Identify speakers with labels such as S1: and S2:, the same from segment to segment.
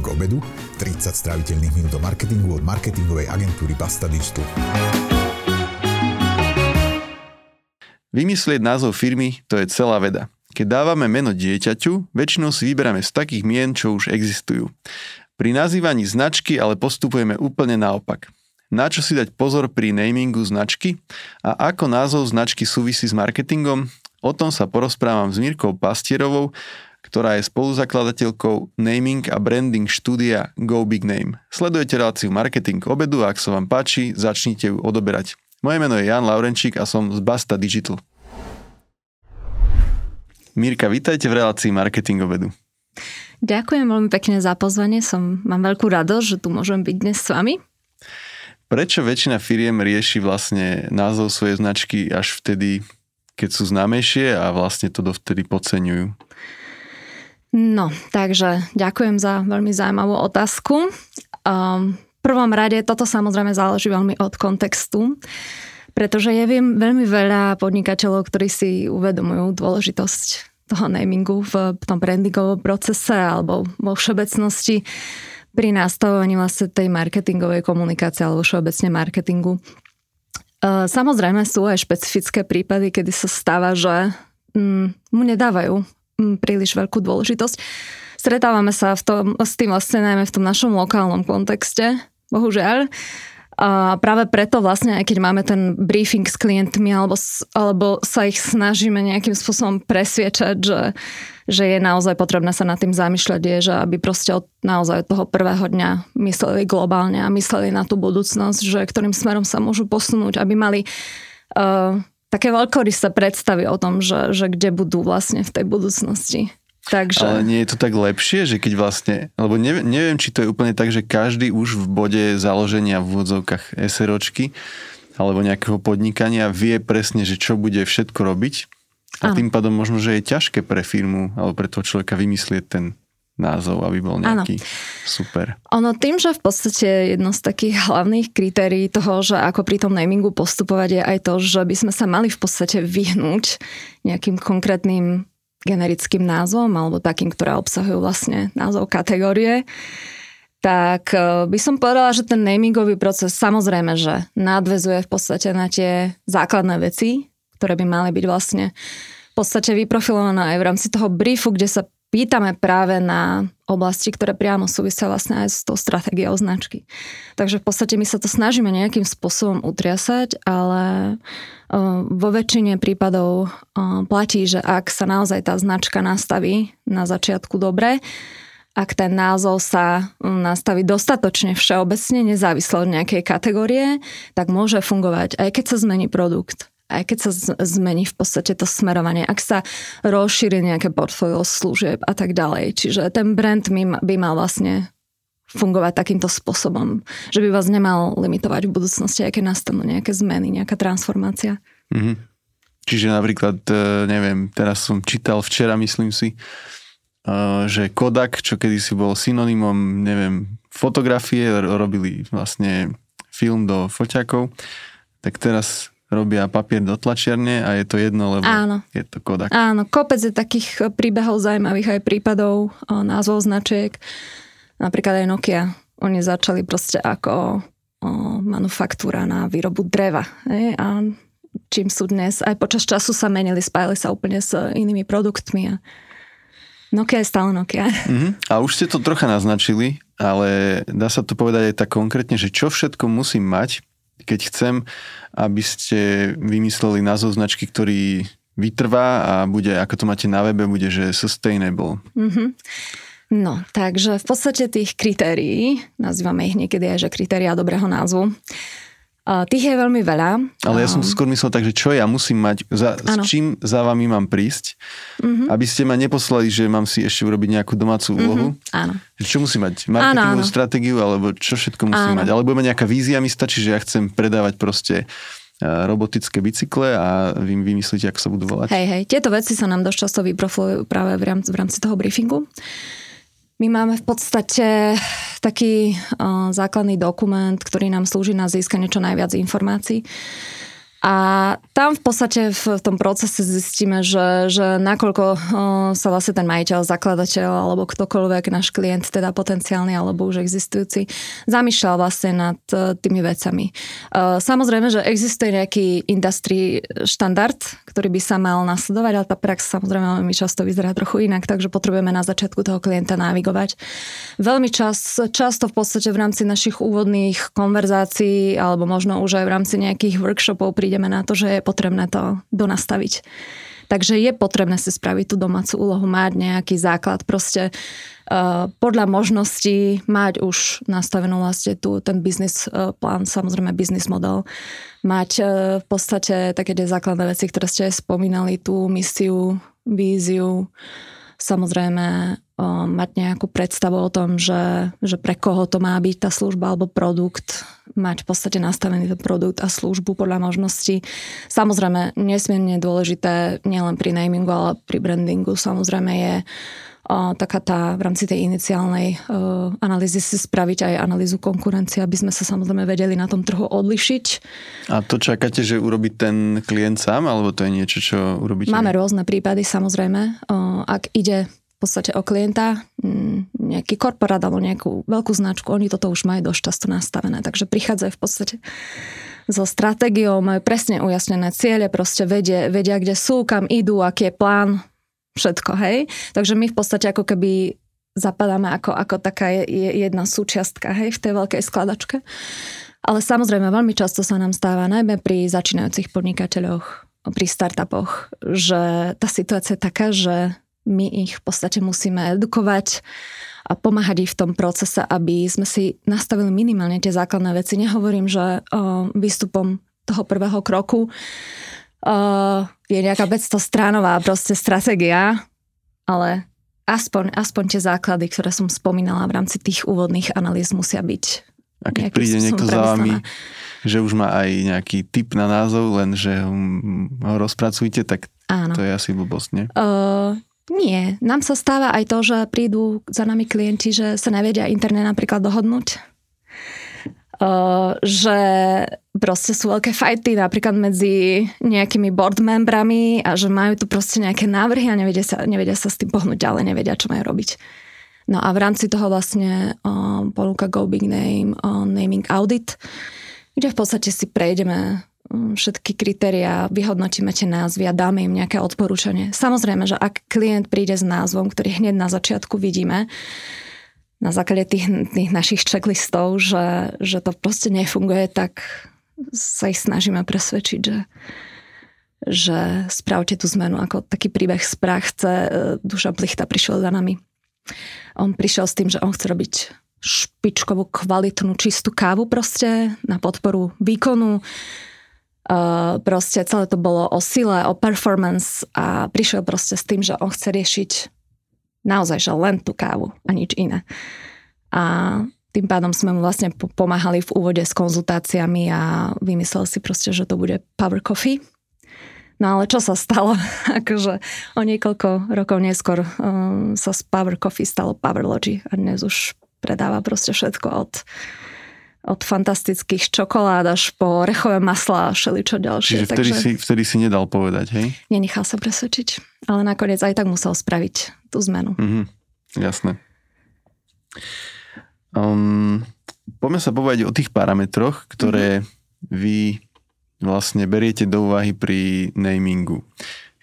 S1: marketing obedu, 30 stráviteľných minút o marketingu od marketingovej agentúry Basta Digital.
S2: Vymyslieť názov firmy to je celá veda. Keď dávame meno dieťaťu, väčšinou si vyberáme z takých mien, čo už existujú. Pri nazývaní značky ale postupujeme úplne naopak. Na čo si dať pozor pri namingu značky a ako názov značky súvisí s marketingom? O tom sa porozprávam s Mirkou Pastierovou, ktorá je spoluzakladateľkou naming a branding štúdia Go Big Name. Sledujete reláciu Marketing obedu a ak sa vám páči, začnite ju odoberať. Moje meno je Jan Laurenčík a som z Basta Digital. Mirka, vítajte v relácii Marketing obedu.
S3: Ďakujem veľmi pekne za pozvanie, som, mám veľkú radosť, že tu môžem byť dnes s vami.
S2: Prečo väčšina firiem rieši vlastne názov svojej značky až vtedy, keď sú známejšie a vlastne to dovtedy podceňujú?
S3: No, takže ďakujem za veľmi zaujímavú otázku. Um, v prvom rade toto samozrejme záleží veľmi od kontextu. Pretože ja viem veľmi veľa podnikateľov, ktorí si uvedomujú dôležitosť toho namingu v tom brandingovom procese alebo vo všeobecnosti pri nastavovaní vlastne tej marketingovej komunikácie alebo všeobecne marketingu. E, samozrejme sú aj špecifické prípady, kedy sa stáva, že mm, mu nedávajú príliš veľkú dôležitosť. Stretávame sa v tom, s tým vlastne najmä v tom našom lokálnom kontexte, bohužiaľ. A práve preto vlastne, aj keď máme ten briefing s klientmi alebo, alebo sa ich snažíme nejakým spôsobom presviečať, že, že je naozaj potrebné sa nad tým zamýšľať, je, že aby proste od naozaj toho prvého dňa mysleli globálne a mysleli na tú budúcnosť, že ktorým smerom sa môžu posunúť, aby mali uh, také veľkorysé predstavy o tom, že, že kde budú vlastne v tej budúcnosti.
S2: Takže... Ale nie je to tak lepšie, že keď vlastne, lebo neviem, neviem, či to je úplne tak, že každý už v bode založenia v úvodzovkách SROčky alebo nejakého podnikania vie presne, že čo bude všetko robiť a ano. tým pádom možno, že je ťažké pre firmu alebo pre toho človeka vymyslieť ten názov, aby bol nejaký ano. super.
S3: Ono tým, že v podstate jedno z takých hlavných kritérií toho, že ako pri tom namingu postupovať je aj to, že by sme sa mali v podstate vyhnúť nejakým konkrétnym generickým názvom alebo takým, ktoré obsahujú vlastne názov kategórie, tak e, by som povedala, že ten namingový proces samozrejme, že nadvezuje v podstate na tie základné veci, ktoré by mali byť vlastne v podstate vyprofilované aj v rámci toho briefu, kde sa pýtame práve na oblasti, ktoré priamo súvisia vlastne aj s tou stratégiou značky. Takže v podstate my sa to snažíme nejakým spôsobom utriasať, ale vo väčšine prípadov platí, že ak sa naozaj tá značka nastaví na začiatku dobre, ak ten názov sa nastaví dostatočne všeobecne, nezávisle od nejakej kategórie, tak môže fungovať, aj keď sa zmení produkt aj keď sa zmení v podstate to smerovanie, ak sa rozšíri nejaké portfólio služieb a tak ďalej. Čiže ten brand by mal vlastne fungovať takýmto spôsobom, že by vás nemal limitovať v budúcnosti, aké nastanú nejaké zmeny, nejaká transformácia. Mm-hmm.
S2: Čiže napríklad, e, neviem, teraz som čítal včera, myslím si, e, že Kodak, čo kedysi bol synonymom, neviem, fotografie, robili vlastne film do foťakov, tak teraz robia papier do tlačiarne a je to jedno, lebo Áno. je to Kodak.
S3: Áno, kopec je takých príbehov zaujímavých aj prípadov, názvov značiek, napríklad aj Nokia. Oni začali proste ako o, manufaktúra na výrobu dreva. Hej? A čím sú dnes, aj počas času sa menili, spájali sa úplne s inými produktmi a Nokia je stále Nokia.
S2: Uh-huh. A už ste to trocha naznačili, ale dá sa to povedať aj tak konkrétne, že čo všetko musím mať, keď chcem, aby ste vymysleli názov značky, ktorý vytrvá a bude, ako to máte na webe, bude, že sustainable. Mm-hmm.
S3: No, takže v podstate tých kritérií, nazývame ich niekedy aj, že kritéria dobrého názvu, Tých je veľmi veľa.
S2: Ale ja som skôr myslel tak, že čo ja musím mať, za, s čím za vami mám prísť, mm-hmm. aby ste ma neposlali, že mám si ešte urobiť nejakú domácu mhm, úlohu. Mm-hmm. Áno. Čo musím mať? Marketingovú stratégiu, alebo čo všetko musím áno. mať? Alebo ma nejaká vízia mi stačí, že ja chcem predávať proste robotické bicykle a vy vymyslíte, ako sa budú volať.
S3: Hej, hej, tieto veci sa nám dosť často vyprofilujú práve v rámci, v rámci toho briefingu. My máme v podstate taký uh, základný dokument, ktorý nám slúži na získanie čo najviac informácií. A tam v podstate v tom procese zistíme, že, že nakoľko sa vlastne ten majiteľ, zakladateľ alebo ktokoľvek, náš klient, teda potenciálny alebo už existujúci, zamýšľal vlastne nad e, tými vecami. E, samozrejme, že existuje nejaký industry štandard, ktorý by sa mal nasledovať, ale tá prax samozrejme veľmi často vyzerá trochu inak, takže potrebujeme na začiatku toho klienta navigovať. Veľmi čas, často v podstate v rámci našich úvodných konverzácií alebo možno už aj v rámci nejakých workshopov pri prídeme na to, že je potrebné to donastaviť. Takže je potrebné si spraviť tú domácu úlohu, mať nejaký základ, proste uh, podľa možností mať už nastavenú vlastne tu ten biznis uh, plán, samozrejme biznis model, mať uh, v podstate také tie základné veci, ktoré ste spomínali, tú misiu, víziu, samozrejme mať nejakú predstavu o tom, že, že pre koho to má byť tá služba alebo produkt, mať v podstate nastavený ten produkt a službu podľa možností. Samozrejme, nesmierne dôležité nielen pri namingu, ale pri brandingu samozrejme je o, taká tá v rámci tej iniciálnej o, analýzy si spraviť aj analýzu konkurencie, aby sme sa samozrejme vedeli na tom trhu odlišiť.
S2: A to čakáte, že urobí ten klient sám, alebo to je niečo, čo urobíte?
S3: Máme rôzne prípady samozrejme. O, ak ide podstate o klienta, mm, nejaký korporát alebo nejakú veľkú značku, oni toto už majú dosť často nastavené, takže prichádzajú v podstate so stratégiou, majú presne ujasnené ciele, proste vedia, vedia, kde sú, kam idú, aký je plán, všetko, hej. Takže my v podstate ako keby zapadáme ako, ako taká jedna súčiastka, hej, v tej veľkej skladačke. Ale samozrejme, veľmi často sa nám stáva, najmä pri začínajúcich podnikateľoch, pri startupoch, že tá situácia je taká, že my ich v podstate musíme edukovať a pomáhať ich v tom procese, aby sme si nastavili minimálne tie základné veci. Nehovorím, že výstupom toho prvého kroku je nejaká 500 stránová proste stratégia, ale aspoň, aspoň tie základy, ktoré som spomínala v rámci tých úvodných analýz musia byť
S2: a keď príde niekto za vami, že už má aj nejaký typ na názov, len že ho rozpracujte, tak Áno. to je asi blbosť, nie? Uh,
S3: nie, nám sa stáva aj to, že prídu za nami klienti, že sa nevedia interne napríklad dohodnúť. Uh, že proste sú veľké fajty napríklad medzi nejakými board membrami a že majú tu proste nejaké návrhy a nevedia sa, nevedia sa s tým pohnúť ďalej, nevedia, čo majú robiť. No a v rámci toho vlastne um, ponúka Go Big Name um, Naming Audit, kde v podstate si prejdeme všetky kritériá, vyhodnotíme tie názvy a dáme im nejaké odporúčanie. Samozrejme, že ak klient príde s názvom, ktorý hneď na začiatku vidíme, na základe tých, tých našich checklistov, že, že to proste nefunguje, tak sa ich snažíme presvedčiť, že, že spravte tú zmenu. Ako taký príbeh z Prachce, Duša Plichta prišiel za nami. On prišiel s tým, že on chce robiť špičkovú, kvalitnú, čistú kávu proste na podporu výkonu Uh, proste celé to bolo o sile, o performance a prišiel proste s tým, že on chce riešiť naozaj, že len tú kávu a nič iné. A tým pádom sme mu vlastne pomáhali v úvode s konzultáciami a vymyslel si proste, že to bude Power Coffee. No ale čo sa stalo? akože o niekoľko rokov neskôr um, sa z Power Coffee stalo Power Logi a dnes už predáva proste všetko od od fantastických čokolád až po rechové masla a všeličo ďalšie.
S2: Čiže vtedy, Takže... si, vtedy si nedal povedať, hej?
S3: Nenechal sa presvedčiť, ale nakoniec aj tak musel spraviť tú zmenu.
S2: Mm-hmm, jasné. Um, poďme sa povedať o tých parametroch, ktoré mm-hmm. vy vlastne beriete do úvahy pri namingu.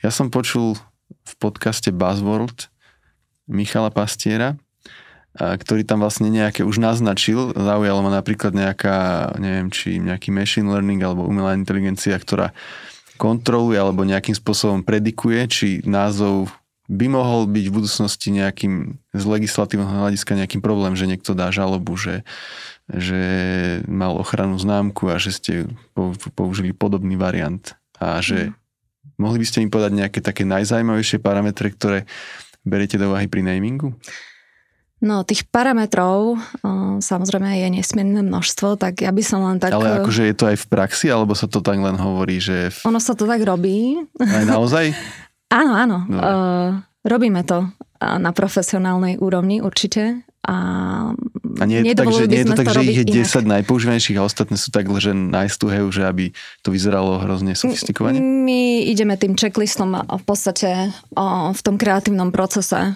S2: Ja som počul v podcaste Buzzworld Michala Pastiera, ktorý tam vlastne nejaké už naznačil. Zaujalo ma napríklad nejaká, neviem, či nejaký machine learning alebo umelá inteligencia, ktorá kontroluje alebo nejakým spôsobom predikuje, či názov by mohol byť v budúcnosti nejakým z legislatívneho hľadiska nejakým problém, že niekto dá žalobu, že, že mal ochranu známku a že ste použili podobný variant. A že mm. mohli by ste mi povedať nejaké také najzajímavejšie parametre, ktoré beriete do úvahy pri namingu?
S3: No, tých parametrov o, samozrejme je nesmierne množstvo, tak ja by som len tak...
S2: Ale akože je to aj v praxi, alebo sa to tak len hovorí, že...
S3: V... Ono sa to tak robí.
S2: Aj naozaj?
S3: áno, áno. O, robíme to na profesionálnej úrovni určite a
S2: A nie je to tak, že, nie je to tak, že ich je
S3: inak.
S2: 10 najpoužívanejších a ostatné sú tak, že najstuhajú, že aby to vyzeralo hrozne sofistikovane?
S3: My ideme tým checklistom v podstate o, v tom kreatívnom procese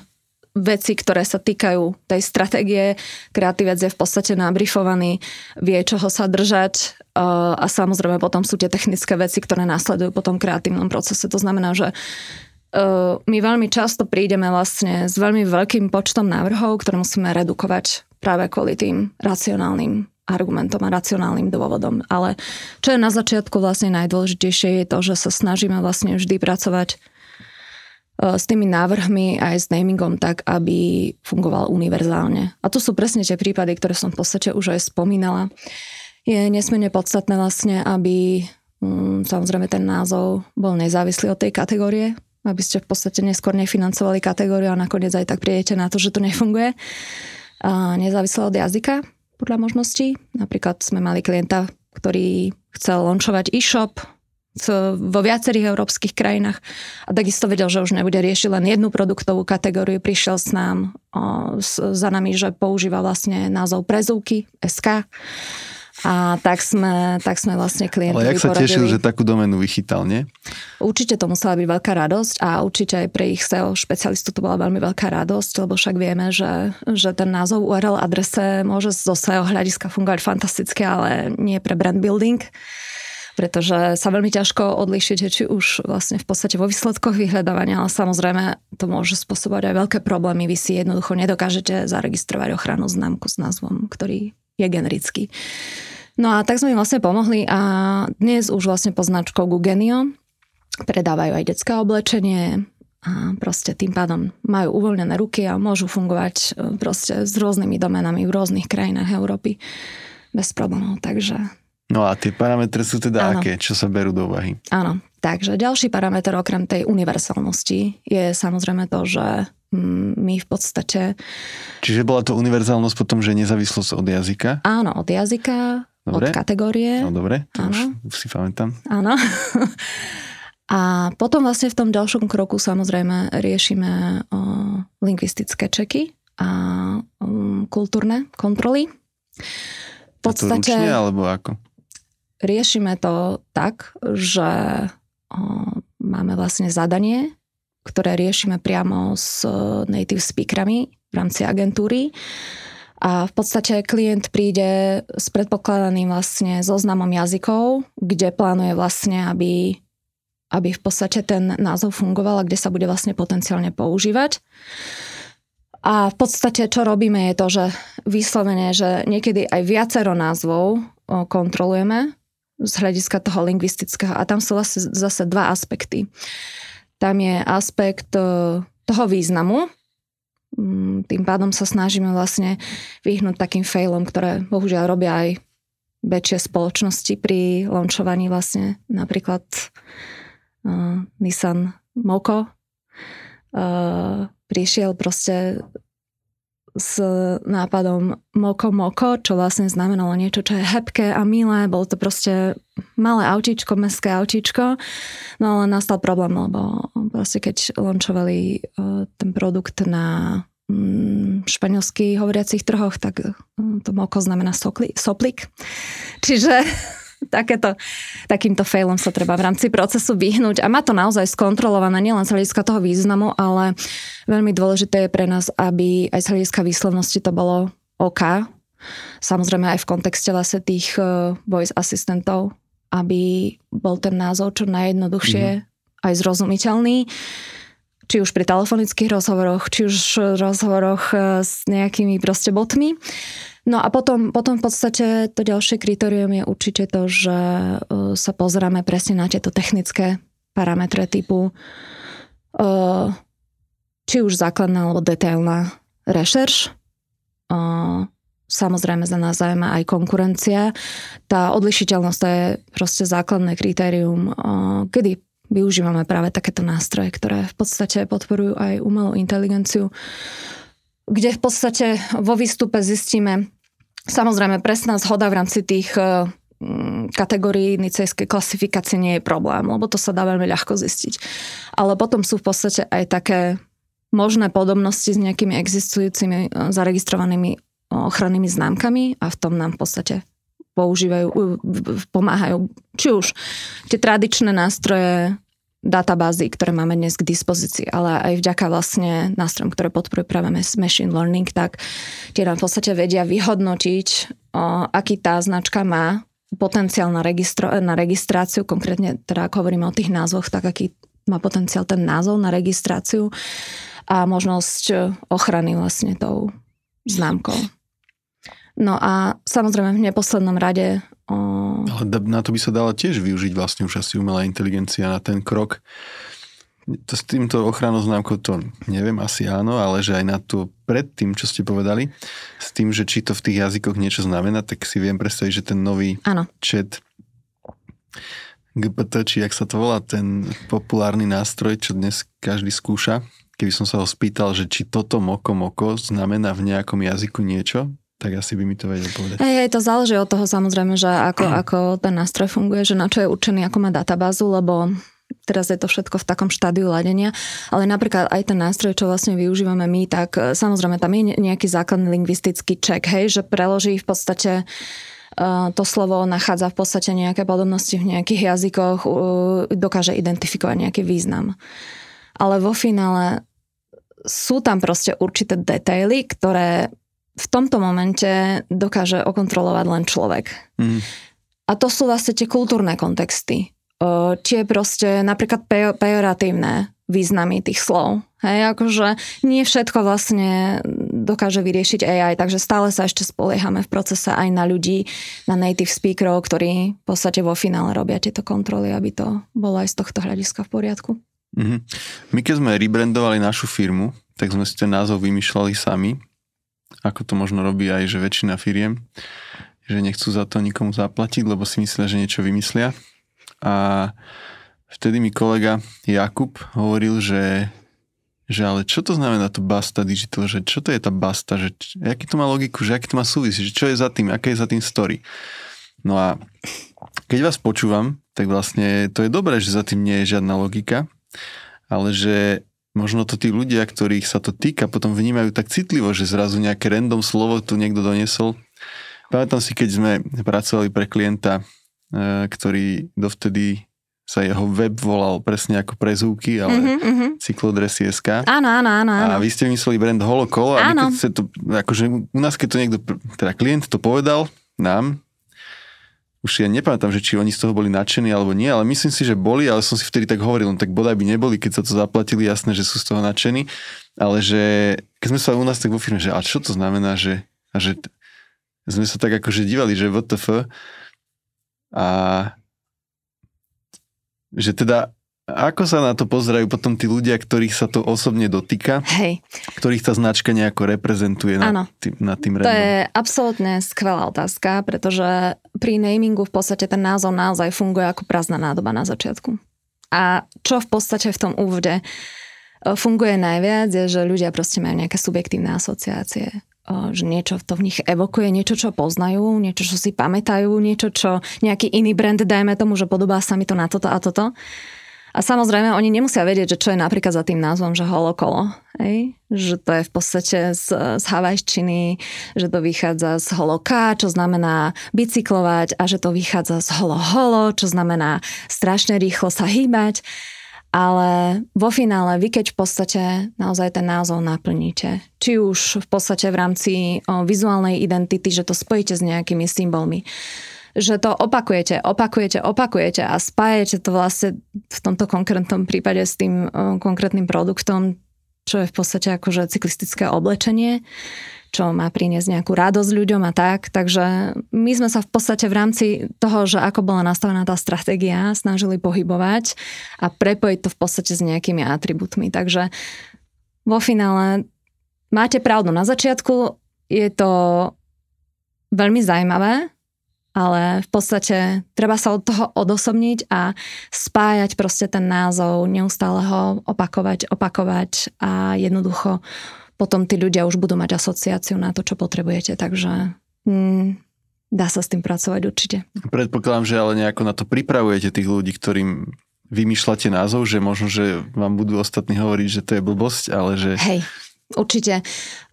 S3: veci, ktoré sa týkajú tej stratégie. Kreatívec je v podstate nabrifovaný, vie, čoho sa držať uh, a samozrejme potom sú tie technické veci, ktoré následujú po tom kreatívnom procese. To znamená, že uh, my veľmi často prídeme vlastne s veľmi veľkým počtom návrhov, ktoré musíme redukovať práve kvôli tým racionálnym argumentom a racionálnym dôvodom. Ale čo je na začiatku vlastne najdôležitejšie je to, že sa snažíme vlastne vždy pracovať s tými návrhmi aj s namingom tak, aby fungoval univerzálne. A to sú presne tie prípady, ktoré som v podstate už aj spomínala. Je nesmierne podstatné vlastne, aby mm, samozrejme ten názov bol nezávislý od tej kategórie, aby ste v podstate neskôr nefinancovali kategóriu a nakoniec aj tak prídete na to, že to nefunguje. A nezávisle od jazyka, podľa možností. Napríklad sme mali klienta, ktorý chcel launčovať e-shop, vo viacerých európskych krajinách a takisto vedel, že už nebude riešiť len jednu produktovú kategóriu. Prišiel s nám, o, s, za nami, že používa vlastne názov prezúky SK a tak sme, tak sme vlastne klientovi
S2: Ale jak sa tešil, že takú domenu vychytal, nie?
S3: Určite to musela byť veľká radosť a určite aj pre ich SEO špecialistu to bola veľmi veľká radosť, lebo však vieme, že, že ten názov URL adrese môže zo SEO hľadiska fungovať fantasticky, ale nie pre brand building pretože sa veľmi ťažko odlišiť, či už vlastne v podstate vo výsledkoch vyhľadávania, ale samozrejme to môže spôsobovať aj veľké problémy. Vy si jednoducho nedokážete zaregistrovať ochranu známku s názvom, ktorý je generický. No a tak sme im vlastne pomohli a dnes už vlastne pod značkou Gugenio predávajú aj detské oblečenie, a proste tým pádom majú uvoľnené ruky a môžu fungovať e, proste s rôznymi domenami v rôznych krajinách Európy bez problémov. Takže
S2: No a tie parametre sú teda Áno. aké, čo sa berú do úvahy?
S3: Áno, takže ďalší parameter okrem tej univerzálnosti je samozrejme to, že mm, my v podstate...
S2: Čiže bola to univerzálnosť potom, že nezávislosť od jazyka?
S3: Áno, od jazyka, dobre. od kategórie.
S2: No dobre, to Áno. už si pamätám.
S3: Áno. A potom vlastne v tom ďalšom kroku samozrejme riešime o, lingvistické čeky a um, kultúrne kontroly.
S2: V podstate... A to ručne, alebo ako?
S3: Riešime to tak, že máme vlastne zadanie, ktoré riešime priamo s native speakerami v rámci agentúry. A v podstate klient príde s predpokladaným vlastne zoznamom jazykov, kde plánuje vlastne, aby, aby v podstate ten názov fungoval a kde sa bude vlastne potenciálne používať. A v podstate, čo robíme, je to, že vyslovene, že niekedy aj viacero názvov kontrolujeme, z hľadiska toho lingvistického. A tam sú zase, zase dva aspekty. Tam je aspekt e, toho významu, mm, tým pádom sa snažíme vlastne vyhnúť takým failom, ktoré bohužiaľ robia aj väčšie spoločnosti pri launchovaní vlastne napríklad uh, Nissan Moko uh, prišiel proste s nápadom Moko Moko, čo vlastne znamenalo niečo, čo je hebké a milé. Bolo to proste malé autíčko, mestské autíčko. No ale nastal problém, lebo proste keď launchovali e, ten produkt na mm, španielských hovoriacich trhoch, tak e, to Moko znamená soplik. Čiže takéto, takýmto failom sa treba v rámci procesu vyhnúť a má to naozaj skontrolované nielen z hľadiska toho významu, ale veľmi dôležité je pre nás, aby aj z hľadiska výslovnosti to bolo OK. Samozrejme aj v kontexte vlastne tých uh, voice asistentov, aby bol ten názov čo najjednoduchšie mm-hmm. aj zrozumiteľný či už pri telefonických rozhovoroch, či už rozhovoroch uh, s nejakými proste botmi. No a potom, potom v podstate to ďalšie kritérium je určite to, že e, sa pozeráme presne na tieto technické parametre typu e, či už základná alebo detailná rešerš. E, samozrejme za nás zaujíma aj konkurencia. Tá odlišiteľnosť to je proste základné kritérium, kedy využívame práve takéto nástroje, ktoré v podstate podporujú aj umelú inteligenciu kde v podstate vo výstupe zistíme samozrejme presná zhoda v rámci tých e, kategórií nicejskej klasifikácie nie je problém, lebo to sa dá veľmi ľahko zistiť. Ale potom sú v podstate aj také možné podobnosti s nejakými existujúcimi e, zaregistrovanými ochrannými známkami a v tom nám v podstate používajú, pomáhajú či už tie tradičné nástroje databázy, ktoré máme dnes k dispozícii, ale aj vďaka vlastne nástrojom, ktoré podporuje práve machine learning, tak tie nám v podstate vedia vyhodnotiť, o, aký tá značka má potenciál na, registro, na registráciu, konkrétne teda ako hovoríme o tých názvoch, tak aký má potenciál ten názov na registráciu a možnosť ochrany vlastne tou známkou. No a samozrejme v neposlednom rade
S2: ale na to by sa dala tiež využiť vlastne už asi umelá inteligencia na ten krok. To s týmto ochranou známkou to neviem, asi áno, ale že aj na to pred tým, čo ste povedali, s tým, že či to v tých jazykoch niečo znamená, tak si viem predstaviť, že ten nový
S3: áno.
S2: chat GPT, či jak sa to volá, ten populárny nástroj, čo dnes každý skúša, keby som sa ho spýtal, že či toto moko moko znamená v nejakom jazyku niečo, tak asi by mi to vedel povedať.
S3: Hej, hej, to záleží od toho samozrejme, že ako, ako ten nástroj funguje, že na čo je určený, ako má databázu, lebo teraz je to všetko v takom štádiu ladenia, ale napríklad aj ten nástroj, čo vlastne využívame my, tak e, samozrejme tam je nejaký základný lingvistický check, hej, že preloží v podstate e, to slovo nachádza v podstate nejaké podobnosti v nejakých jazykoch, dokáže identifikovať nejaký význam. Ale vo finále sú tam proste určité detaily, ktoré v tomto momente dokáže okontrolovať len človek. Mm. A to sú vlastne tie kultúrne kontexty. Tie proste napríklad pejoratívne významy tých slov. Hej, akože nie všetko vlastne dokáže vyriešiť AI, takže stále sa ešte spoliehame v procese aj na ľudí, na native speakerov, ktorí v podstate vo finále robia tieto kontroly, aby to bolo aj z tohto hľadiska v poriadku.
S2: Mm-hmm. My keď sme rebrandovali našu firmu, tak sme si ten názov vymýšľali sami ako to možno robí aj že väčšina firiem, že nechcú za to nikomu zaplatiť, lebo si myslia, že niečo vymyslia. A vtedy mi kolega Jakub hovoril, že, že ale čo to znamená to Basta Digital, že čo to je tá Basta, že aký to má logiku, že aký to má súvis, že čo je za tým, aké je za tým story. No a keď vás počúvam, tak vlastne to je dobré, že za tým nie je žiadna logika, ale že možno to tí ľudia, ktorých sa to týka, potom vnímajú tak citlivo, že zrazu nejaké random slovo tu niekto doniesol. Pamätám si, keď sme pracovali pre klienta, e, ktorý dovtedy sa jeho web volal presne ako prezúky, ale mm-hmm, mm-hmm.
S3: Áno, áno, áno, áno.
S2: A vy ste vymysleli brand Holokolo a my keď sa to, akože u nás keď to niekto, teda klient to povedal nám, už ja nepamätám, že či oni z toho boli nadšení alebo nie, ale myslím si, že boli, ale som si vtedy tak hovoril, no tak bodaj by neboli, keď sa to zaplatili, jasné, že sú z toho nadšení, ale že keď sme sa u nás tak vo firme, že a čo to znamená, že, a že sme sa tak akože divali, že WTF a že teda ako sa na to pozerajú potom tí ľudia, ktorých sa to osobne dotýka?
S3: Hej.
S2: Ktorých tá značka nejako reprezentuje na, tým, na tým
S3: To je absolútne skvelá otázka, pretože pri namingu v podstate ten názov naozaj funguje ako prázdna nádoba na začiatku. A čo v podstate v tom úvode e, funguje najviac, je, že ľudia proste majú nejaké subjektívne asociácie e, že niečo to v nich evokuje, niečo, čo poznajú, niečo, čo si pamätajú, niečo, čo nejaký iný brand, dajme tomu, že podobá sa mi to na toto a toto. A samozrejme, oni nemusia vedieť, že čo je napríklad za tým názvom, že holokolo. Hej? Že to je v podstate z, z havajščiny, že to vychádza z holoká, čo znamená bicyklovať a že to vychádza z holo-holo, čo znamená strašne rýchlo sa hýbať. Ale vo finále vy keď v podstate naozaj ten názov naplníte, či už v podstate v rámci o, vizuálnej identity, že to spojíte s nejakými symbolmi, že to opakujete, opakujete, opakujete a spájete to vlastne v tomto konkrétnom prípade s tým konkrétnym produktom, čo je v podstate akože cyklistické oblečenie, čo má priniesť nejakú radosť ľuďom a tak. Takže my sme sa v podstate v rámci toho, že ako bola nastavená tá stratégia, snažili pohybovať a prepojiť to v podstate s nejakými atribútmi. Takže vo finále máte pravdu. Na začiatku je to veľmi zaujímavé, ale v podstate treba sa od toho odosobniť a spájať proste ten názov, neustále ho opakovať, opakovať a jednoducho potom tí ľudia už budú mať asociáciu na to, čo potrebujete, takže mm, dá sa s tým pracovať určite.
S2: Predpokladám, že ale nejako na to pripravujete tých ľudí, ktorým vymýšľate názov, že možno, že vám budú ostatní hovoriť, že to je blbosť, ale že
S3: Hej určite.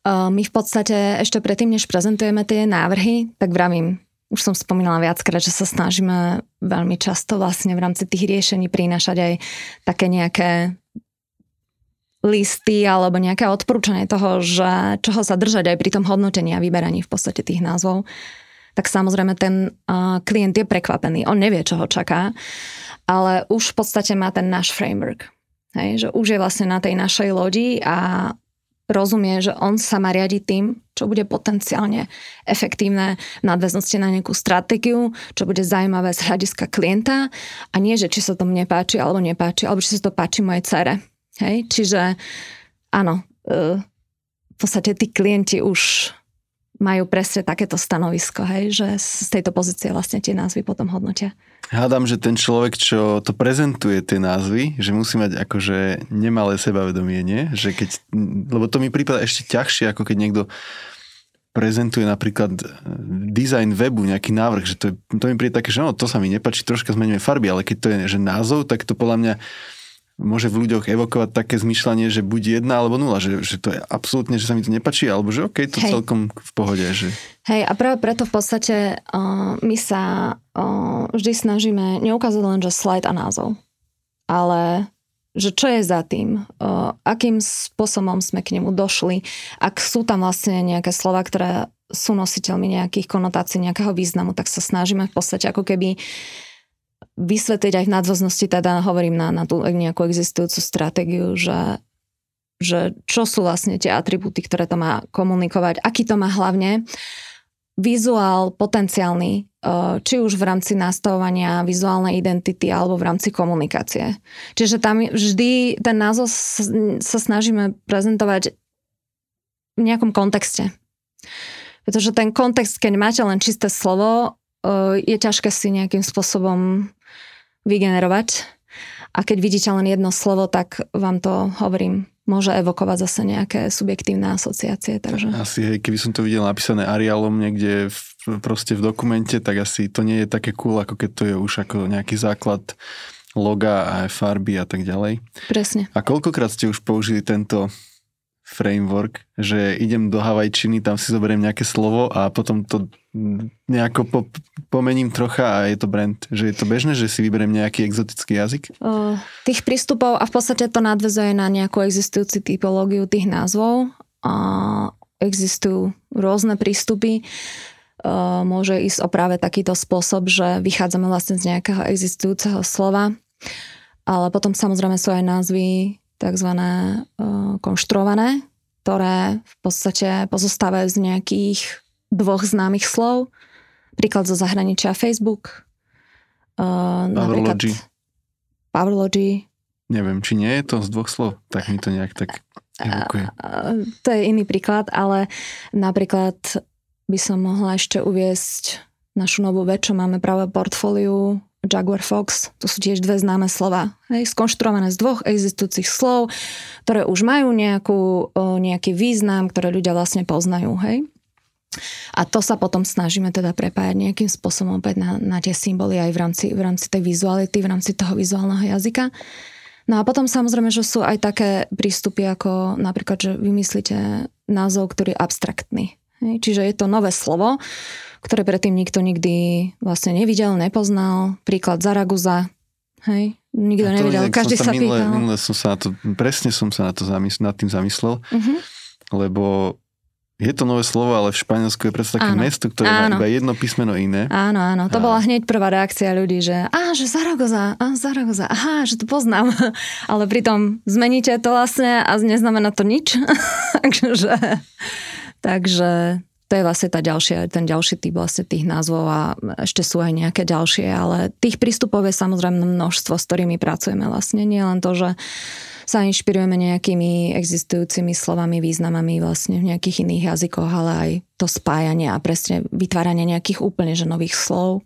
S3: My v podstate ešte predtým, než prezentujeme tie návrhy, tak vravím, už som spomínala viackrát, že sa snažíme veľmi často vlastne v rámci tých riešení prinášať aj také nejaké listy alebo nejaké odporúčanie toho, že čoho sa držať aj pri tom hodnotení a vyberaní v podstate tých názvov, tak samozrejme ten uh, klient je prekvapený. On nevie, čo ho čaká, ale už v podstate má ten náš framework. Hej, že už je vlastne na tej našej lodi a rozumie, že on sa má riadiť tým, čo bude potenciálne efektívne v nadväznosti na nejakú stratégiu, čo bude zaujímavé z hľadiska klienta a nie, že či sa to mne páči alebo nepáči, alebo či sa to páči mojej cere. Hej? Čiže áno, e, v podstate tí klienti už majú presne takéto stanovisko, hej, že z tejto pozície vlastne tie názvy potom hodnotia.
S2: Hádam, že ten človek, čo to prezentuje tie názvy, že musí mať akože nemalé sebavedomie, nie? Že keď, lebo to mi prípada ešte ťažšie, ako keď niekto prezentuje napríklad e, design webu, nejaký návrh, že to, to mi príde také, že no, to sa mi nepačí, troška zmeníme farby, ale keď to je že názov, tak to podľa mňa môže v ľuďoch evokovať také zmyšľanie, že buď jedna alebo nula, že, že to je absolútne, že sa mi to nepačí, alebo že OK, to Hej. celkom v pohode. Že...
S3: Hej, a práve preto v podstate uh, my sa uh, vždy snažíme neukázať len, že slide a názov, ale že čo je za tým, uh, akým spôsobom sme k nemu došli, ak sú tam vlastne nejaké slova, ktoré sú nositeľmi nejakých konotácií, nejakého významu, tak sa snažíme v podstate ako keby uh, vysvetliť aj v nadvoznosti, teda hovorím na, na tú nejakú existujúcu stratégiu, že, že čo sú vlastne tie atribúty, ktoré to má komunikovať, aký to má hlavne vizuál potenciálny, e, či už v rámci nastavovania vizuálnej identity alebo v rámci komunikácie. Čiže tam vždy ten názov sa snažíme prezentovať v nejakom kontexte. Pretože ten kontext, keď máte len čisté slovo, e, je ťažké si nejakým spôsobom vygenerovať. A keď vidíte len jedno slovo, tak vám to, hovorím, môže evokovať zase nejaké subjektívne asociácie. Takže...
S2: Asi, hej, keby som to videl napísané Arialom niekde v, proste v dokumente, tak asi to nie je také cool, ako keď to je už ako nejaký základ loga a farby a tak ďalej.
S3: Presne.
S2: A koľkokrát ste už použili tento framework, že idem do Havajčiny, tam si zoberiem nejaké slovo a potom to nejako po, pomením trocha a je to brand. Že je to bežné, že si vyberiem nejaký exotický jazyk?
S3: Tých prístupov a v podstate to nadvezuje na nejakú existujúci typológiu tých názvov. Uh, existujú rôzne prístupy. Môže ísť o práve takýto spôsob, že vychádzame vlastne z nejakého existujúceho slova, ale potom samozrejme sú aj názvy tzv. konštruované, ktoré v podstate pozostávajú z nejakých dvoch známych slov. Príklad zo zahraničia Facebook.
S2: Powerlogy.
S3: Powerlogy.
S2: Neviem, či nie je to z dvoch slov, tak mi to nejak tak evokuje.
S3: To je iný príklad, ale napríklad by som mohla ešte uviesť našu novú vec, čo máme práve portfóliu Jaguar Fox, to sú tiež dve známe slova, hej, skonštruované z dvoch existujúcich slov, ktoré už majú nejakú, nejaký význam, ktoré ľudia vlastne poznajú, hej. A to sa potom snažíme teda prepájať nejakým spôsobom opäť na, na tie symboly aj v rámci, v rámci tej vizuality, v rámci toho vizuálneho jazyka. No a potom samozrejme, že sú aj také prístupy ako napríklad, že vymyslíte názov, ktorý je abstraktný. Hej? Čiže je to nové slovo, ktoré predtým nikto nikdy vlastne nevidel, nepoznal. Príklad Zaragoza, hej, nikto nevidel, každý sa, sa minule, pýtal.
S2: Minule som sa na to, presne som sa na to zamysl, nad tým zamyslel, uh-huh. lebo je to nové slovo, ale v Španielsku je predsa také áno. mesto, ktoré áno. má iba jedno písmeno iné.
S3: Áno, áno. To a... bola hneď prvá reakcia ľudí, že a, že Zaragoza, a Zaragoza, aha, že to poznám. ale pritom zmeníte to vlastne a neznamená to nič. takže, takže to je vlastne tá ďalšia, ten ďalší typ vlastne tých názvov a ešte sú aj nejaké ďalšie, ale tých prístupov je samozrejme množstvo, s ktorými pracujeme vlastne. Nie len to, že sa inšpirujeme nejakými existujúcimi slovami, významami vlastne v nejakých iných jazykoch, ale aj to spájanie a presne vytváranie nejakých úplne že nových slov,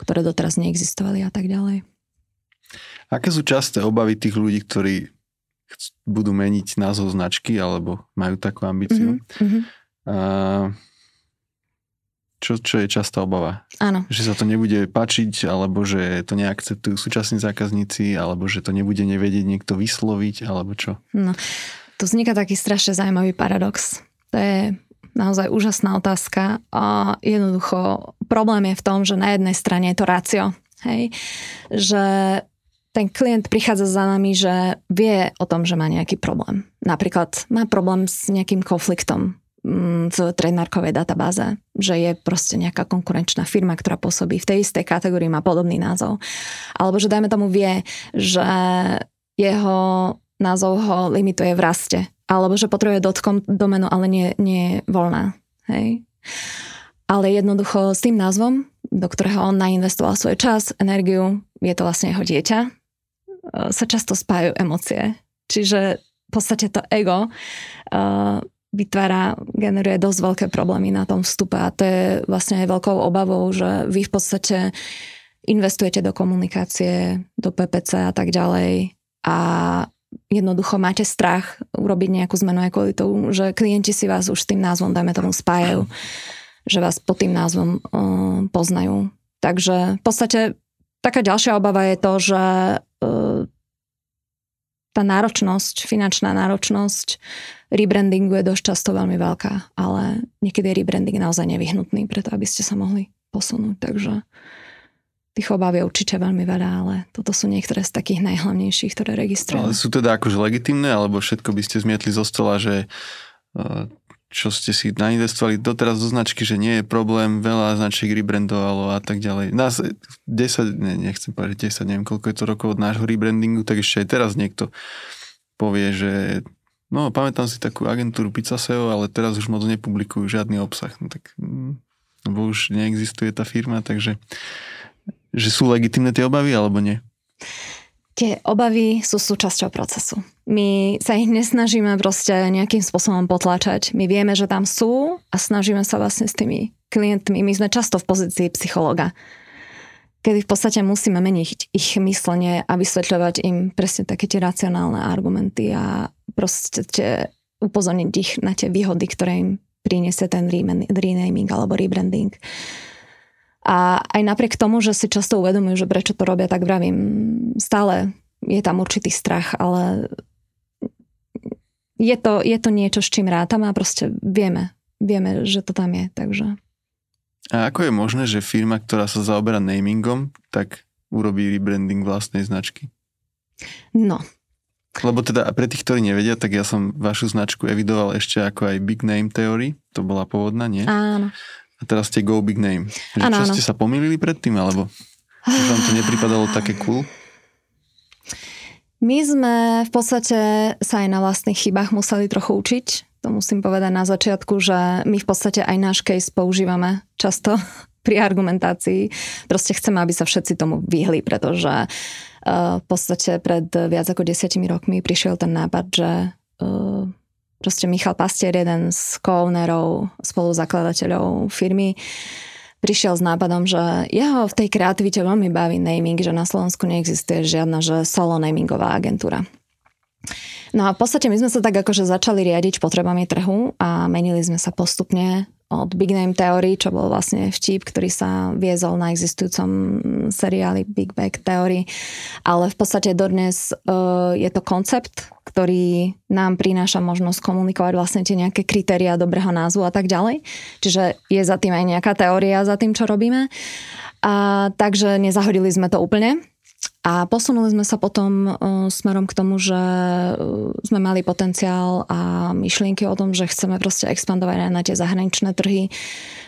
S3: ktoré doteraz neexistovali a tak ďalej.
S2: Aké sú časté obavy tých ľudí, ktorí budú meniť názov značky alebo majú takú ambíciu? Mm-hmm. Uh, čo, čo je častá obava.
S3: Áno.
S2: Že sa to nebude pačiť, alebo že to neakceptujú súčasní zákazníci, alebo že to nebude nevedieť niekto vysloviť, alebo čo.
S3: No. tu vzniká taký strašne zaujímavý paradox. To je naozaj úžasná otázka a jednoducho problém je v tom, že na jednej strane je to rácio. Hej? Že ten klient prichádza za nami, že vie o tom, že má nejaký problém. Napríklad má problém s nejakým konfliktom mm, v trademarkovej databáze, že je proste nejaká konkurenčná firma, ktorá pôsobí v tej istej kategórii, má podobný názov. Alebo že dajme tomu vie, že jeho názov ho limituje v raste. Alebo že potrebuje dotkom domenu, ale nie, nie voľná. Hej? Ale jednoducho s tým názvom, do ktorého on nainvestoval svoj čas, energiu, je to vlastne jeho dieťa, e, sa často spájajú emócie. Čiže v podstate to ego uh, vytvára, generuje dosť veľké problémy na tom vstupe a to je vlastne aj veľkou obavou, že vy v podstate investujete do komunikácie, do PPC a tak ďalej a jednoducho máte strach urobiť nejakú zmenu aj kvôli tomu, že klienti si vás už tým názvom, dajme tomu, spájajú, že vás pod tým názvom uh, poznajú. Takže v podstate taká ďalšia obava je to, že uh, tá náročnosť, finančná náročnosť rebrandingu je dosť často veľmi veľká, ale niekedy je rebranding naozaj nevyhnutný, preto aby ste sa mohli posunúť. Takže Tých obáv je určite veľmi veľa, ale toto sú niektoré z takých najhlavnejších, ktoré registrujú.
S2: Ale sú teda akože legitimné, alebo všetko by ste zmietli zo stola, že e, čo ste si nainvestovali doteraz do značky, že nie je problém, veľa značiek rebrandovalo a tak ďalej. Nás 10, ne, nechcem povedať 10, neviem koľko je to rokov od nášho rebrandingu, tak ešte aj teraz niekto povie, že no pamätám si takú agentúru Pizzaseo, ale teraz už moc nepublikujú žiadny obsah. No tak, mm, lebo už neexistuje tá firma, takže že sú legitimné tie obavy alebo nie?
S3: Tie obavy sú súčasťou procesu. My sa ich nesnažíme proste nejakým spôsobom potlačať. My vieme, že tam sú a snažíme sa vlastne s tými klientmi. My sme často v pozícii psychologa, kedy v podstate musíme meniť ich myslenie a vysvetľovať im presne také tie racionálne argumenty a proste upozorniť ich na tie výhody, ktoré im priniesie ten renaming alebo rebranding. A aj napriek tomu, že si často uvedomujú, že prečo to robia, tak vravím, stále je tam určitý strach, ale je to, je to niečo, s čím rátame a proste vieme, vieme, že to tam je, takže.
S2: A ako je možné, že firma, ktorá sa zaoberá namingom, tak urobí rebranding vlastnej značky?
S3: No.
S2: Lebo teda pre tých, ktorí nevedia, tak ja som vašu značku evidoval ešte ako aj Big Name Theory, to bola pôvodná, nie?
S3: Áno.
S2: Teraz ste Go Big Name. Že ano, čo ano. ste sa pomýlili predtým, alebo že vám to nepripadalo také cool?
S3: My sme v podstate sa aj na vlastných chybách museli trochu učiť. To musím povedať na začiatku, že my v podstate aj náš case používame často pri argumentácii. Proste chceme, aby sa všetci tomu vyhli, pretože uh, v podstate pred viac ako desiatimi rokmi prišiel ten nápad, že uh, proste Michal Pastier, jeden z co-ownerov, spoluzakladateľov firmy, prišiel s nápadom, že jeho v tej kreativite veľmi baví naming, že na Slovensku neexistuje žiadna že solo namingová agentúra. No a v podstate my sme sa tak akože začali riadiť potrebami trhu a menili sme sa postupne od Big Name Theory, čo bol vlastne vtip, ktorý sa viezol na existujúcom seriáli Big Bang Theory. Ale v podstate dodnes uh, je to koncept, ktorý nám prináša možnosť komunikovať vlastne tie nejaké kritéria dobrého názvu a tak ďalej. Čiže je za tým aj nejaká teória za tým, čo robíme. A takže nezahodili sme to úplne. A posunuli sme sa potom uh, smerom k tomu, že uh, sme mali potenciál a myšlienky o tom, že chceme proste expandovať aj na tie zahraničné trhy,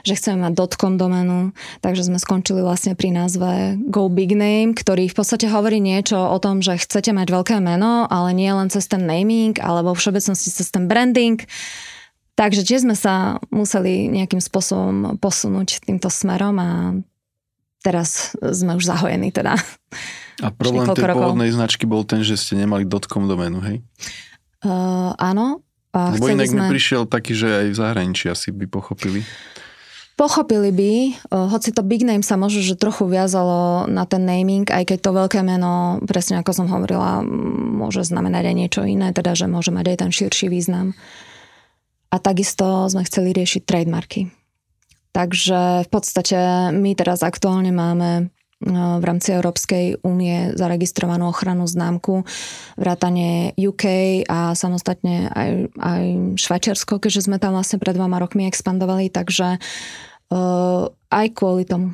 S3: že chceme mať dotcom domenu, takže sme skončili vlastne pri názve Go Big Name, ktorý v podstate hovorí niečo o tom, že chcete mať veľké meno, ale nie len cez ten naming, alebo v všeobecnosti cez ten branding. Takže tiež sme sa museli nejakým spôsobom posunúť týmto smerom a teraz sme už zahojení teda.
S2: A problém tej rokov. pôvodnej značky bol ten, že ste nemali dotcom domenu, hej?
S3: Uh, áno.
S2: A Lebo inak sme... prišiel taký, že aj v zahraničí asi by pochopili.
S3: Pochopili by, hoci to big name sa možno, že trochu viazalo na ten naming, aj keď to veľké meno, presne ako som hovorila, môže znamenať aj niečo iné, teda že môže mať aj ten širší význam. A takisto sme chceli riešiť trademarky. Takže v podstate my teraz aktuálne máme v rámci Európskej únie zaregistrovanú ochranu známku, vrátane UK a samostatne aj, aj Švajčiarsko, keďže sme tam vlastne pred dvoma rokmi expandovali, takže uh, aj kvôli tomu.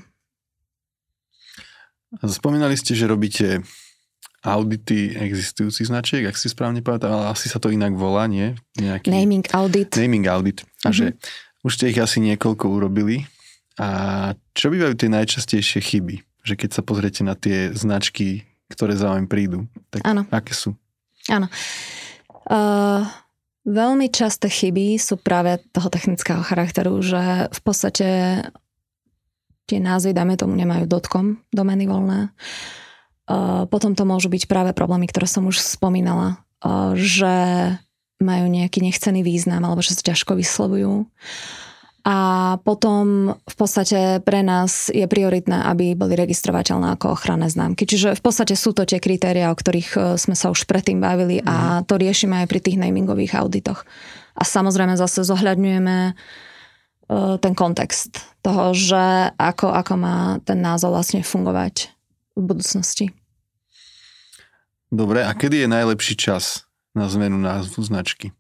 S2: Spomínali ste, že robíte audity existujúcich značiek, ak si správne povedal, ale asi sa to inak volá, nie?
S3: Nejaký... Naming audit.
S2: Naming audit. A mm-hmm. že už ste ich asi niekoľko urobili. A čo bývajú tie najčastejšie chyby? Že keď sa pozriete na tie značky, ktoré za vami prídu, tak ano. aké sú?
S3: Áno. Uh, veľmi časté chyby sú práve toho technického charakteru, že v podstate tie názvy, dáme tomu, nemajú dotkom domeny voľné. Uh, potom to môžu byť práve problémy, ktoré som už spomínala, uh, že majú nejaký nechcený význam alebo že sa ťažko vyslovujú. Uh, a potom v podstate pre nás je prioritné, aby boli registrovateľné ako ochranné známky. Čiže v podstate sú to tie kritéria, o ktorých e, sme sa už predtým bavili a mhm. to riešime aj pri tých namingových auditoch. A samozrejme zase zohľadňujeme e, ten kontext toho, že ako, ako má ten názov vlastne fungovať v budúcnosti.
S2: Dobre, a kedy je najlepší čas na zmenu názvu značky?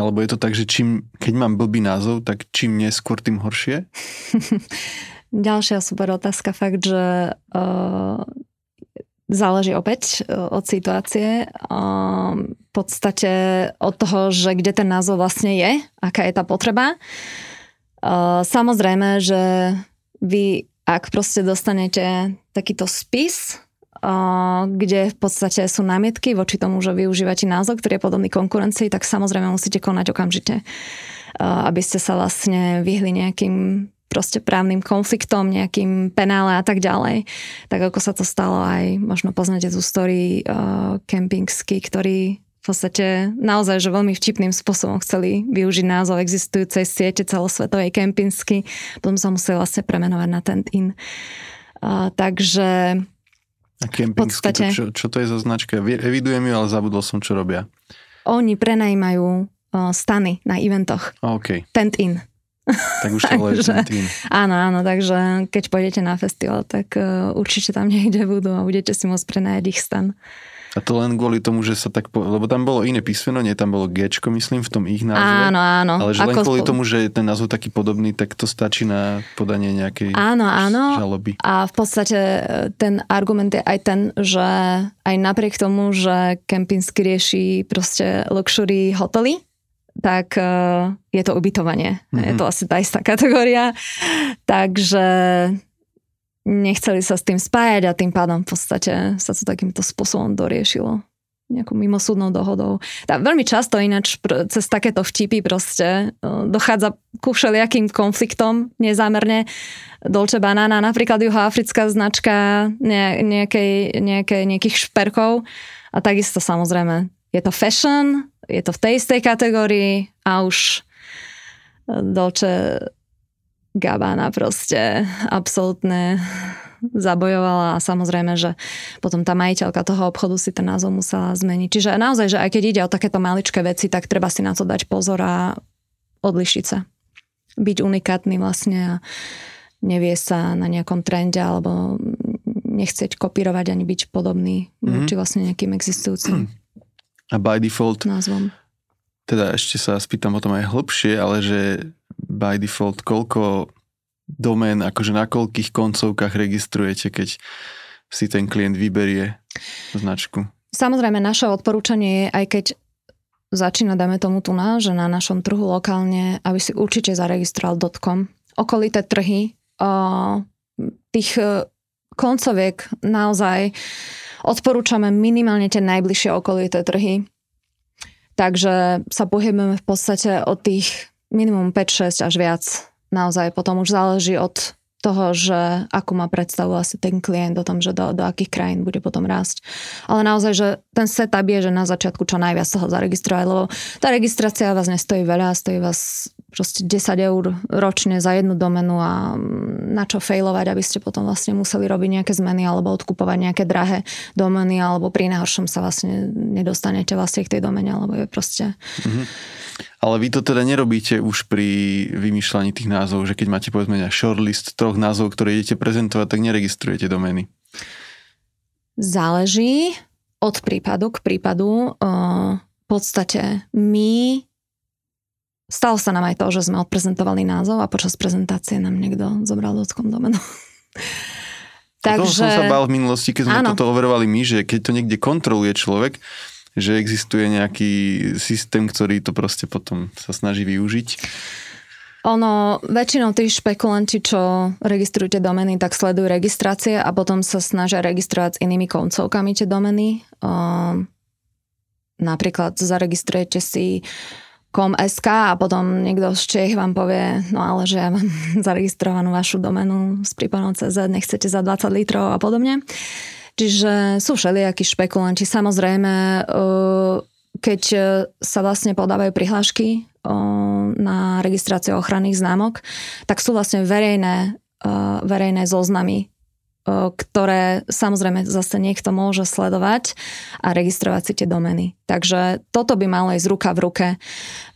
S2: Alebo je to tak, že čím, keď mám blbý názov, tak čím neskôr, tým horšie?
S3: Ďalšia super otázka, fakt, že uh, záleží opäť uh, od situácie. Uh, v podstate od toho, že kde ten názov vlastne je, aká je tá potreba. Uh, samozrejme, že vy, ak proste dostanete takýto spis, kde v podstate sú námietky voči tomu, že využívate názov, ktorý je podobný konkurencii, tak samozrejme musíte konať okamžite, aby ste sa vlastne vyhli nejakým proste právnym konfliktom, nejakým penále a tak ďalej. Tak ako sa to stalo aj, možno poznáte tú story uh, Kempingsky, ktorý v podstate naozaj, že veľmi vtipným spôsobom chceli využiť názov existujúcej siete celosvetovej Kempinsky, potom sa museli vlastne premenovať na Tent In. Uh, takže
S2: a kempingsky, to čo, čo to je za značka? Evidujem ju, ale zabudol som, čo robia.
S3: Oni prenajímajú uh, stany na eventoch.
S2: OK.
S3: Tent in.
S2: Tak už to takže, in.
S3: Áno, áno, takže keď pôjdete na festival, tak uh, určite tam niekde budú a budete si môcť prenajať ich stan.
S2: A to len kvôli tomu, že sa tak... Po... Lebo tam bolo iné písmeno, nie tam bolo G, myslím, v tom ich názve.
S3: Áno, áno.
S2: Ale že len kvôli tomu, že je ten názov taký podobný, tak to stačí na podanie nejakej
S3: áno, áno.
S2: žaloby.
S3: A v podstate e, ten argument je aj ten, že aj napriek tomu, že Kempinsky rieši proste luxury hotely, tak e, je to ubytovanie. Mm-hmm. Je to asi tá istá kategória. Takže nechceli sa s tým spájať a tým pádom v podstate sa to takýmto spôsobom doriešilo nejakou mimosúdnou dohodou. Tá, veľmi často ináč pr- cez takéto vtipy proste uh, dochádza ku všelijakým konfliktom nezámerne. Dolce Banana, napríklad juhoafrická značka ne, nejakej, nejakej, nejakých šperkov a takisto samozrejme je to fashion, je to v tej istej kategórii a už Dolce Gabana proste absolútne zabojovala a samozrejme, že potom tá majiteľka toho obchodu si ten názov musela zmeniť. Čiže naozaj, že aj keď ide o takéto maličké veci, tak treba si na to dať pozor a odlišiť sa. Byť unikátny vlastne a nevie sa na nejakom trende alebo nechceť kopírovať ani byť podobný mm-hmm. či vlastne nejakým existujúcim
S2: a by default
S3: názvom.
S2: Teda ešte sa spýtam o tom aj hlbšie, ale že by default, koľko domén, akože na koľkých koncovkách registrujete, keď si ten klient vyberie značku?
S3: Samozrejme, naše odporúčanie je, aj keď začína, dáme tomu tu na, že na našom trhu lokálne, aby si určite zaregistroval .com. Okolité trhy, tých e, koncoviek naozaj odporúčame minimálne tie najbližšie okolité trhy. Takže sa pohybujeme v podstate od tých minimum 5-6 až viac. Naozaj potom už záleží od toho, že ako má predstavu asi ten klient o tom, že do, do akých krajín bude potom rásť. Ale naozaj, že ten setup je, že na začiatku čo najviac toho zaregistrovať, lebo tá registrácia vás nestojí veľa, stojí vás proste 10 eur ročne za jednu domenu a na čo failovať, aby ste potom vlastne museli robiť nejaké zmeny alebo odkupovať nejaké drahé domeny alebo pri najhoršom sa vlastne nedostanete vlastne k tej domene, alebo je proste... Mm-hmm.
S2: Ale vy to teda nerobíte už pri vymýšľaní tých názvov, že keď máte povedzme shortlist troch názvov, ktoré idete prezentovať, tak neregistrujete domény?
S3: Záleží od prípadu k prípadu. V podstate my Stalo sa nám aj to, že sme odprezentovali názov a počas prezentácie nám niekto zobral dockom domenu.
S2: Takže... Toho som sa bál v minulosti, keď sme áno. toto overovali my, že keď to niekde kontroluje človek, že existuje nejaký systém, ktorý to proste potom sa snaží využiť.
S3: Ono, väčšinou tí špekulanti, čo registrujú tie domeny, tak sledujú registrácie a potom sa snažia registrovať s inými koncovkami tie domeny. Uh, napríklad zaregistrujete si com.sk a potom niekto z Čech vám povie, no ale že ja mám zaregistrovanú vašu domenu s prípadom CZ, nechcete za 20 litrov a podobne. Čiže sú všelijakí špekulanti. Samozrejme, eh, keď sa vlastne podávajú prihlášky eh, na registráciu ochranných známok, tak sú vlastne verejné, eh, verejné zoznamy ktoré samozrejme zase niekto môže sledovať a registrovať si tie domeny. Takže toto by malo ísť ruka v ruke.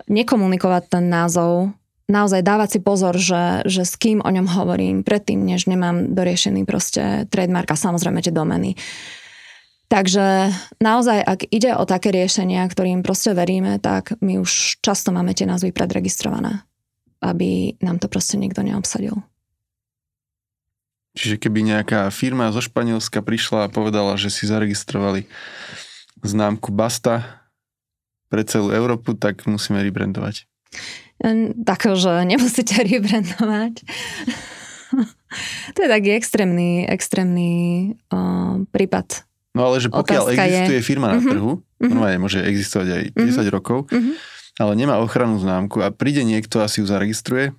S3: Nekomunikovať ten názov, naozaj dávať si pozor, že, že s kým o ňom hovorím predtým, než nemám doriešený proste trademark a samozrejme tie domeny. Takže naozaj, ak ide o také riešenia, ktorým proste veríme, tak my už často máme tie názvy predregistrované, aby nám to proste nikto neobsadil.
S2: Čiže keby nejaká firma zo Španielska prišla a povedala, že si zaregistrovali známku Basta pre celú Európu, tak musíme rebrandovať.
S3: Tak, že nemusíte rebrandovať. to je taký extrémny, extrémny uh, prípad.
S2: No ale že pokiaľ Otázka existuje je... firma na uh-huh, trhu, uh-huh. normálne môže existovať aj 10 uh-huh. rokov, uh-huh. ale nemá ochrannú známku a príde niekto a si ju zaregistruje,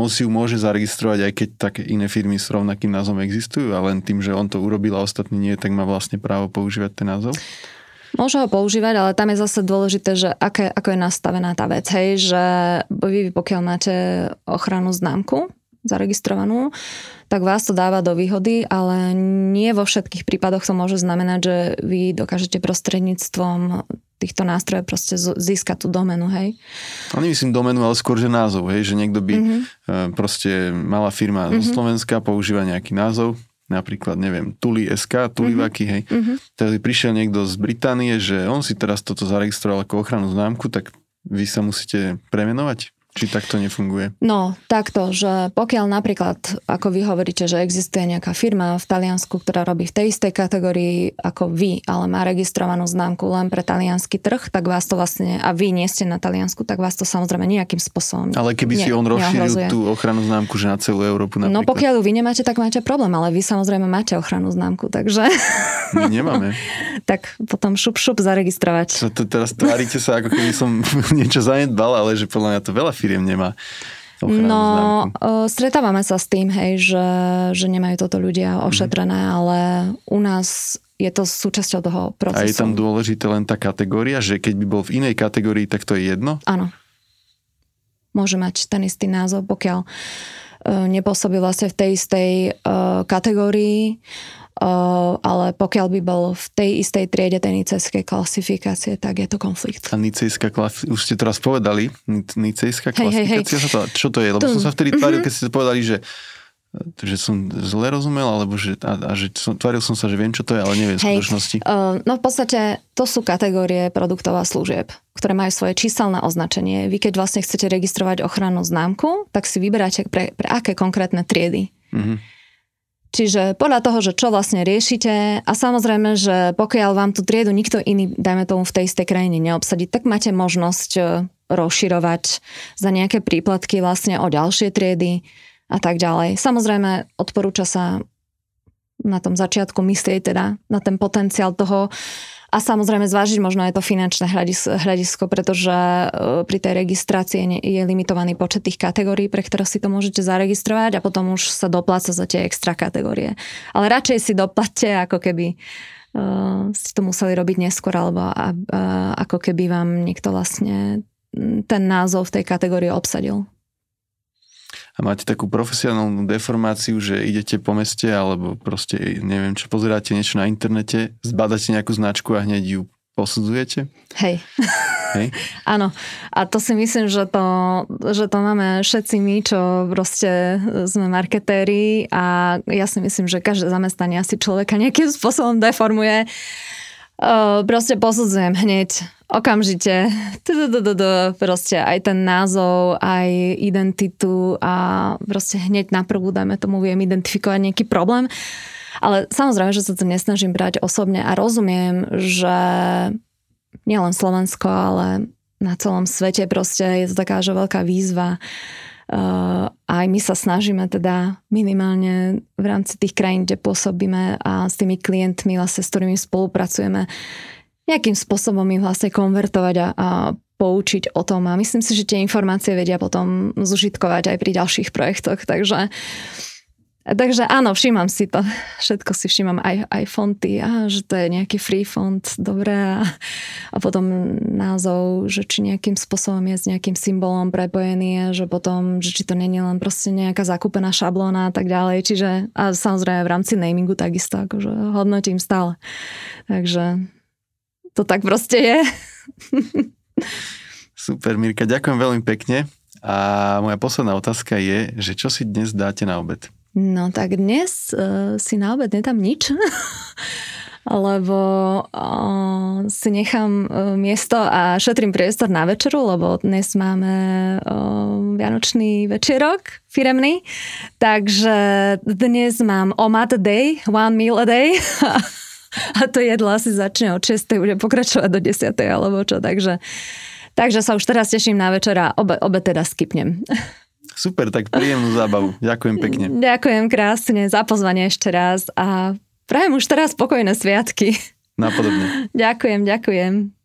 S2: on si ju môže zaregistrovať, aj keď také iné firmy s rovnakým názvom existujú a len tým, že on to urobil a ostatní nie, tak má vlastne právo používať ten názov?
S3: Môže ho používať, ale tam je zase dôležité, že aké, ako je nastavená tá vec. Hej, že vy pokiaľ máte ochranu známku zaregistrovanú, tak vás to dáva do výhody, ale nie vo všetkých prípadoch to môže znamenať, že vy dokážete prostredníctvom týchto nástrojov proste získať tú domenu, hej.
S2: A nemyslím domenu, ale skôr, že názov, hej, že niekto by mm-hmm. proste malá firma mm-hmm. zo mhm. Slovenska používa nejaký názov, napríklad, neviem, Tuli SK, Tulivaky, mm-hmm. hej. Mm-hmm. Teraz prišiel niekto z Británie, že on si teraz toto zaregistroval ako ochranu známku, tak vy sa musíte premenovať? Či takto nefunguje?
S3: No, takto, že pokiaľ napríklad, ako vy hovoríte, že existuje nejaká firma v Taliansku, ktorá robí v tej istej kategórii ako vy, ale má registrovanú známku len pre talianský trh, tak vás to vlastne, a vy nie ste na Taliansku, tak vás to samozrejme nejakým spôsobom
S2: Ale keby ne, si on rozšíril tú ochrannú známku, že na celú Európu
S3: napríklad. No pokiaľ ju vy nemáte, tak máte problém, ale vy samozrejme máte ochrannú známku, takže...
S2: My nemáme.
S3: tak potom šup šup zaregistrovať.
S2: Čo to teraz tvárite sa, ako keby som niečo zanedbal, ale že podľa mňa to veľa firiem nemá.
S3: No, známku. stretávame sa s tým, hej, že, že nemajú toto ľudia ošetrené, mm. ale u nás je to súčasťou toho procesu.
S2: A je tam dôležité len tá kategória, že keď by bol v inej kategórii, tak to je jedno?
S3: Áno. Môže mať ten istý názov, pokiaľ nepôsobí vlastne v tej istej uh, kategórii ale pokiaľ by bol v tej istej triede tej nicejskej klasifikácie, tak je to konflikt.
S2: A nicejská klasifikácia, už ste teraz povedali, nicejská klasifikácia, hej, hej, hej. čo to je? Lebo to, som sa vtedy tváril, keď ste povedali, že že som zle rozumel, alebo že, a, a že som, tváril som sa, že viem, čo to je, ale neviem v skutočnosti.
S3: Uh, no v podstate to sú kategórie produktov a služieb, ktoré majú svoje číselné označenie. Vy keď vlastne chcete registrovať ochrannú známku, tak si vyberáte pre, pre aké konkrétne triedy. Uh-huh. Čiže podľa toho, že čo vlastne riešite a samozrejme, že pokiaľ vám tú triedu nikto iný, dajme tomu v tej istej krajine neobsadí, tak máte možnosť e, rozširovať za nejaké príplatky vlastne o ďalšie triedy a tak ďalej. Samozrejme, odporúča sa na tom začiatku myslieť teda na ten potenciál toho, a samozrejme zvážiť možno aj to finančné hľadisko, pretože e, pri tej registrácii je limitovaný počet tých kategórií, pre ktoré si to môžete zaregistrovať a potom už sa dopláca za tie extra kategórie. Ale radšej si doplatte, ako keby uh, ste to museli robiť neskôr, alebo uh, ako keby vám niekto vlastne ten názov v tej kategórii obsadil.
S2: A máte takú profesionálnu deformáciu, že idete po meste alebo proste, neviem čo, pozeráte niečo na internete, zbadáte nejakú značku a hneď ju posudzujete?
S3: Hej.
S2: Hej?
S3: Áno. A to si myslím, že to, že to máme všetci my, čo proste sme marketéri a ja si myslím, že každé zamestnanie asi človeka nejakým spôsobom deformuje. Proste posudzujem hneď okamžite proste aj ten názov, aj identitu a proste hneď na prvú, dajme tomu, viem identifikovať nejaký problém. Ale samozrejme, že sa to nesnažím brať osobne a rozumiem, že nielen Slovensko, ale na celom svete proste je to taká, že veľká výzva. Uh, aj my sa snažíme teda minimálne v rámci tých krajín, kde pôsobíme a s tými klientmi, vlastne, s ktorými spolupracujeme, nejakým spôsobom ich vlastne konvertovať a, a poučiť o tom. A myslím si, že tie informácie vedia potom zužitkovať aj pri ďalších projektoch, takže Takže áno, všímam si to. Všetko si všímam, aj, aj fonty, a že to je nejaký free font, dobré. A, a potom názov, že či nejakým spôsobom je s nejakým symbolom prepojený, že potom, že či to není len proste nejaká zakúpená šablóna a tak ďalej. Čiže a samozrejme v rámci namingu takisto, akože hodnotím stále. Takže to tak proste je.
S2: Super, Mirka, ďakujem veľmi pekne. A moja posledná otázka je, že čo si dnes dáte na obed?
S3: No tak dnes uh, si na obed nedám nič, lebo uh, si nechám uh, miesto a šetrím priestor na večeru, lebo dnes máme uh, Vianočný večerok firemný, takže dnes mám OMAD day, one meal a day a to jedlo asi začne od 6. bude pokračovať do 10. alebo čo, takže, takže sa už teraz teším na večera, obe, obe teda skipnem.
S2: Super, tak príjemnú zábavu. Ďakujem pekne.
S3: Ďakujem krásne za pozvanie ešte raz a prajem už teraz spokojné sviatky.
S2: Napodobne.
S3: ďakujem, ďakujem.